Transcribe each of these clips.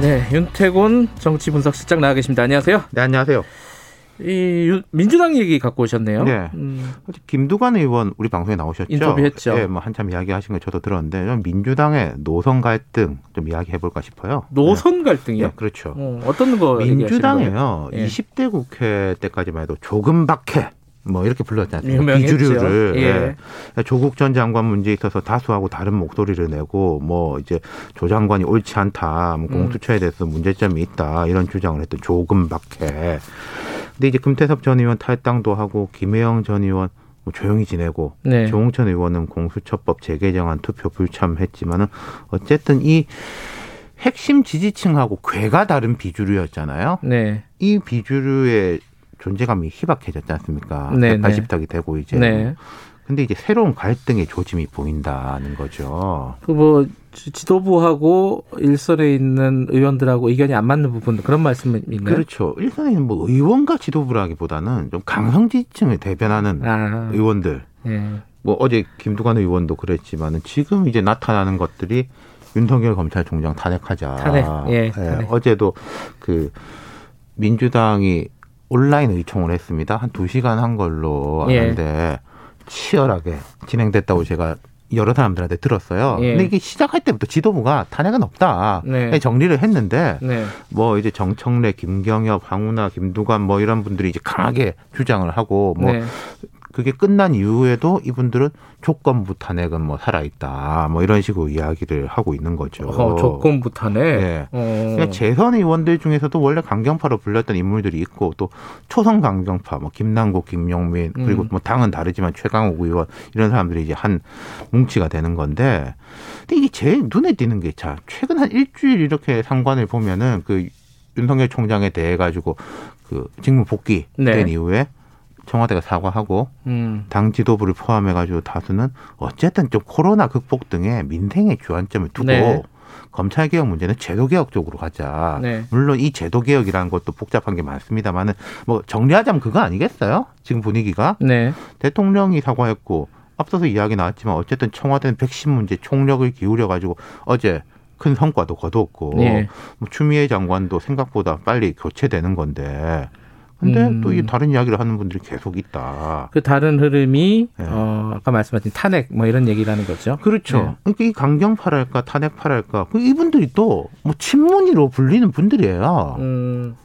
네, 윤태곤 정치 분석 실장 나와 계십니다. 안녕하세요. 네, 안녕하세요. 이 유- 민주당 얘기 갖고 오셨네요. 네. 음, 김두관 의원 우리 방송에 나오셨죠? 인터뷰했죠. 예, 뭐 한참 이야기하신 거 저도 들었는데 좀 민주당의 노선 갈등 좀 이야기해 볼까 싶어요. 노선 네. 갈등이요. 예, 그렇죠. 어, 어떤 거 얘기하시는 거예요? 민주당에요. 예. 20대 국회 때까지만 해도 조금 박해 뭐 이렇게 불렀지 않습니까? 유명했죠. 비주류를 예. 예. 조국 전 장관 문제에 있어서 다수하고 다른 목소리를 내고 뭐 이제 조 장관이 옳지 않다, 음. 뭐 공수처에 대해서 문제점이 있다 이런 주장을 했던 조금 박해. 근데 이제 금태섭 전 의원 탈당도 하고 김혜영 전 의원 뭐 조용히 지내고 네. 조홍천 의원은 공수처법 재개정안 투표 불참했지만은 어쨌든 이 핵심 지지층하고 괴가 다른 비주류였잖아요. 네. 이 비주류의 존재감이 희박해졌지 않습니까? 네, 180탁이 되고 이제. 네. 근데 이제 새로운 갈등의 조짐이 보인다는 거죠. 그 뭐 지도부하고 일선에 있는 의원들하고 의견이 안 맞는 부분 그런 말씀인가요? 그렇죠. 일선에는 뭐 의원과 지도부라기보다는 좀 강성 지지층을 대변하는 아, 의원들. 예. 뭐 어제 김두관 의원도 그랬지만은 지금 이제 나타나는 것들이 윤석열 검찰총장 탄핵하자. 탄핵, 예, 탄핵. 어제도 그 민주당이 온라인 의총을 했습니다. 한 두 시간 한 걸로 예. 아는데 치열하게 진행됐다고 제가 여러 사람들한테 들었어요. 예. 근데 이게 시작할 때부터 지도부가 탄핵은 없다. 네. 정리를 했는데 네. 뭐 이제 정청래, 김경엽, 황운하, 김두관 뭐 이런 분들이 이제 강하게 주장을 하고 뭐 네. 그게 끝난 이후에도 이분들은 조건부 탄핵은 뭐 살아있다. 뭐 이런 식으로 이야기를 하고 있는 거죠. 어, 조건부 탄핵. 네. 어. 그러니까 재선 의원들 중에서도 원래 강경파로 불렸던 인물들이 있고 또 초선 강경파 뭐 김남국, 김용민 그리고 음. 뭐 당은 다르지만 최강욱 의원 이런 사람들이 이제 한 뭉치가 되는 건데 근데 이게 제일 눈에 띄는 게 자 최근 한 일주일 이렇게 상관을 보면은 그 윤석열 총장에 대해 가지고 그 직무 복귀된 네. 이후에 청와대가 사과하고 음. 당 지도부를 포함해 가지고 다수는 어쨌든 좀 코로나 극복 등의 민생의 주안점을 두고 네. 검찰 개혁 문제는 제도 개혁 쪽으로 가자. 네. 물론 이 제도 개혁이라는 것도 복잡한 게 많습니다만은 뭐 정리하자면 그거 아니겠어요? 지금 분위기가 네. 대통령이 사과했고 앞서서 이야기 나왔지만 어쨌든 청와대는 백신 문제 총력을 기울여 가지고 어제 큰 성과도 거두었고 예. 뭐 추미애 장관도 생각보다 빨리 교체되는 건데 근데 음. 또이 다른 이야기를 하는 분들이 계속 있다. 그 다른 흐름이 네. 어, 아까 말씀하신 탄핵 뭐 이런 얘기라는 거죠. 그렇죠. 네. 그러니까 이 강경파랄까 탄핵파랄까 그 이분들이 또 뭐 친문이로 불리는 분들이에요. 음.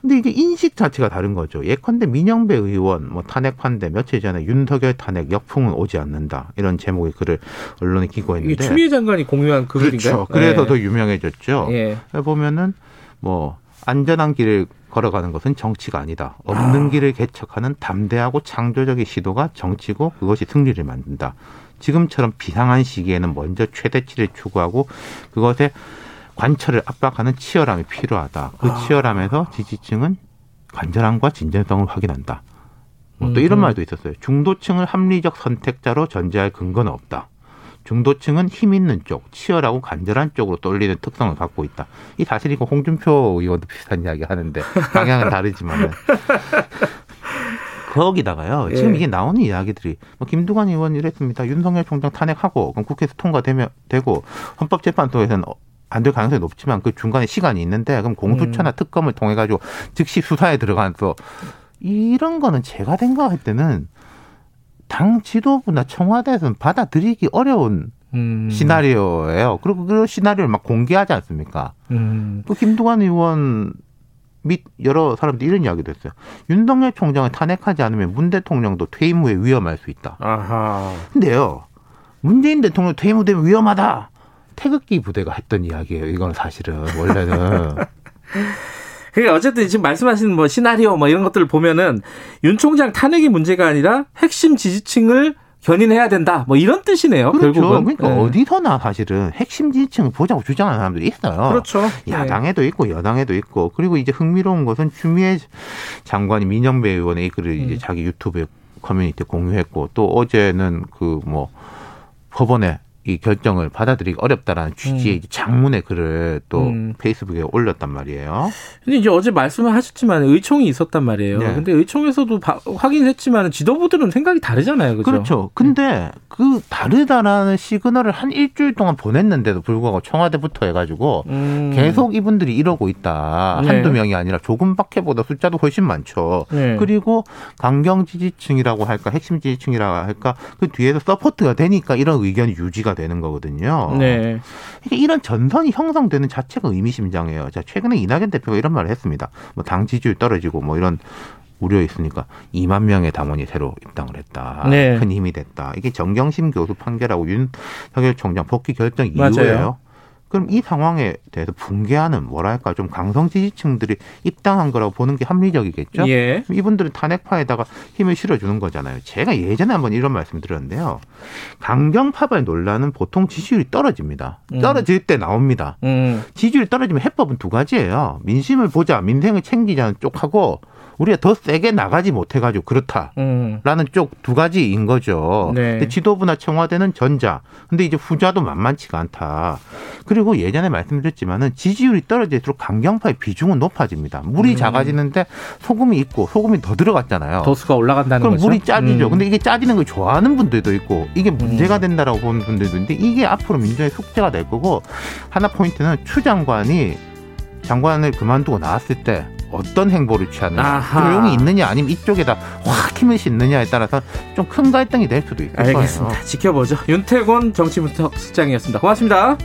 근데 이게 인식 자체가 다른 거죠. 예컨대 민영배 의원 뭐 탄핵판데 며칠 전에 윤석열 탄핵 역풍은 오지 않는다 이런 제목의 글을 언론에 기고했는데 추미애 장관이 공유한 그 그렇죠. 글인가요? 그래서 예. 더 유명해졌죠. 예. 보면은 뭐 안전한 길을 걸어가는 것은 정치가 아니다. 없는 아. 길을 개척하는 담대하고 창조적인 시도가 정치고 그것이 승리를 만든다. 지금처럼 비상한 시기에는 먼저 최대치를 추구하고 그것에 관철을 압박하는 치열함이 필요하다. 그 아. 치열함에서 지지층은 간절함과 진정성을 확인한다. 뭐 또 이런. 말도 있었어요. 중도층을 합리적 선택자로 전제할 근거는 없다. 중도층은 힘 있는 쪽, 치열하고 간절한 쪽으로 떨리는 특성을 갖고 있다. 이 사실 이거 홍준표 의원도 비슷한 이야기 하는데 방향은 다르지만은 거기다가요. 지금 예. 이게 나오는 이야기들이 뭐 김두관 의원 이랬습니다. 윤석열 총장 탄핵하고 그럼 국회에서 통과되면 되고 헌법재판소에서는 어, 안될 가능성이 높지만 그 중간에 시간이 있는데 그럼 공수처나 특검을 통해 가지고 즉시 수사에 들어가서 이런 거는 제가 생각할 때는 당 지도부나 청와대에서는 받아들이기 어려운 음. 시나리오예요. 그리고 그 시나리오를 막 공개하지 않습니까? 음. 또 김두관 의원 및 여러 사람들이 이런 이야기도 했어요. 윤석열 총장을 탄핵하지 않으면 문 대통령도 퇴임 후에 위험할 수 있다. 아하. 근데요, 문재인 대통령 퇴임 후 되면 위험하다. 태극기 부대가 했던 이야기예요. 이건 사실은 원래는 그러니까 어쨌든 지금 말씀하시는 뭐 시나리오 뭐 이런 것들을 보면은 윤 총장 탄핵이 문제가 아니라 핵심 지지층을 견인해야 된다. 뭐 이런 뜻이네요. 그렇죠. 결국은. 그러니까 네. 어디서나 사실은 핵심 지지층을 보자고 주장하는 사람들이 있어요. 그렇죠. 야당에도 있고 여당에도 있고 그리고 이제 흥미로운 것은 추미애 장관이 민영배 의원의 이 글을 이제 음. 자기 유튜브 커뮤니티에 공유했고 또 어제는 그 뭐 법원에 이 결정을 받아들이기 어렵다라는 취지의 이제 장문의 글을 또 음. 페이스북에 올렸단 말이에요. 근데 이제 어제 말씀을 하셨지만 의총이 있었단 말이에요. 네. 근데 의총에서도 바- 확인했지만 지도부들은 생각이 다르잖아요. 그죠? 그렇죠. 근데 그 다르다라는 시그널을 한 일주일 동안 보냈는데도 불구하고 청와대부터 해가지고 음. 계속 이분들이 이러고 있다. 네. 한두 명이 아니라 조금밖에보다 숫자도 훨씬 많죠. 네. 그리고 강경 지지층이라고 할까, 핵심 지지층이라고 할까, 그 뒤에서 서포트가 되니까 이런 의견이 유지가 되는 거거든요. 네. 이런 전선이 형성되는 자체가 의미심장해요. 자, 최근에 이낙연 대표가 이런 말을 했습니다. 뭐 당 지지율 떨어지고 뭐 이런 우려 있으니까 2만 명의 당원이 새로 입당을 했다. 네. 큰 힘이 됐다. 이게 정경심 교수 판결하고 윤석열 총장 복귀 결정 맞아요. 이후에요. 그럼 이 상황에 대해서 분개하는 뭐랄까 좀 강성 지지층들이 입당한 거라고 보는 게 합리적이겠죠. 예. 이분들은 탄핵파에다가 힘을 실어주는 거잖아요. 제가 예전에 한번 이런 말씀 드렸는데요. 강경파발 논란은 보통 지지율이 떨어집니다. 음. 떨어질 때 나옵니다. 음. 지지율이 떨어지면 해법은 두 가지예요. 민심을 보자, 민생을 챙기자는 쪽하고 우리가 더 세게 나가지 못해가지고 그렇다. 음. 라는 쪽두 가지인 거죠. 네. 근데 지도부나 청와대는 전자. 근데 이제 후자도 만만치가 않다. 그리고 예전에 말씀드렸지만은 지지율이 떨어질수록 강경파의 비중은 높아집니다. 물이 음. 작아지는데 소금이 있고 소금이 더 들어갔잖아요. 도수가 올라간다는 그럼 거죠. 물이 짜지죠. 음. 근데 이게 짜지는 걸 좋아하는 분들도 있고 이게 문제가 된다라고 보는 분들도 있는데 이게 앞으로 민주의 숙제가 될 거고 하나 포인트는 추 장관이 장관을 그만두고 나왔을 때 어떤 행보를 취하느냐. 조용히 있느냐 아니면 이쪽에다 확 힘을 싣느냐에 따라서 좀 큰 갈등이 될 수도 있겠어요. 알겠습니다. 지켜보죠. 윤태곤 정치부터 실장이었습니다. 고맙습니다.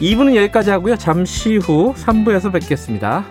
2부는 여기까지 하고요. 잠시 후 3부에서 뵙겠습니다.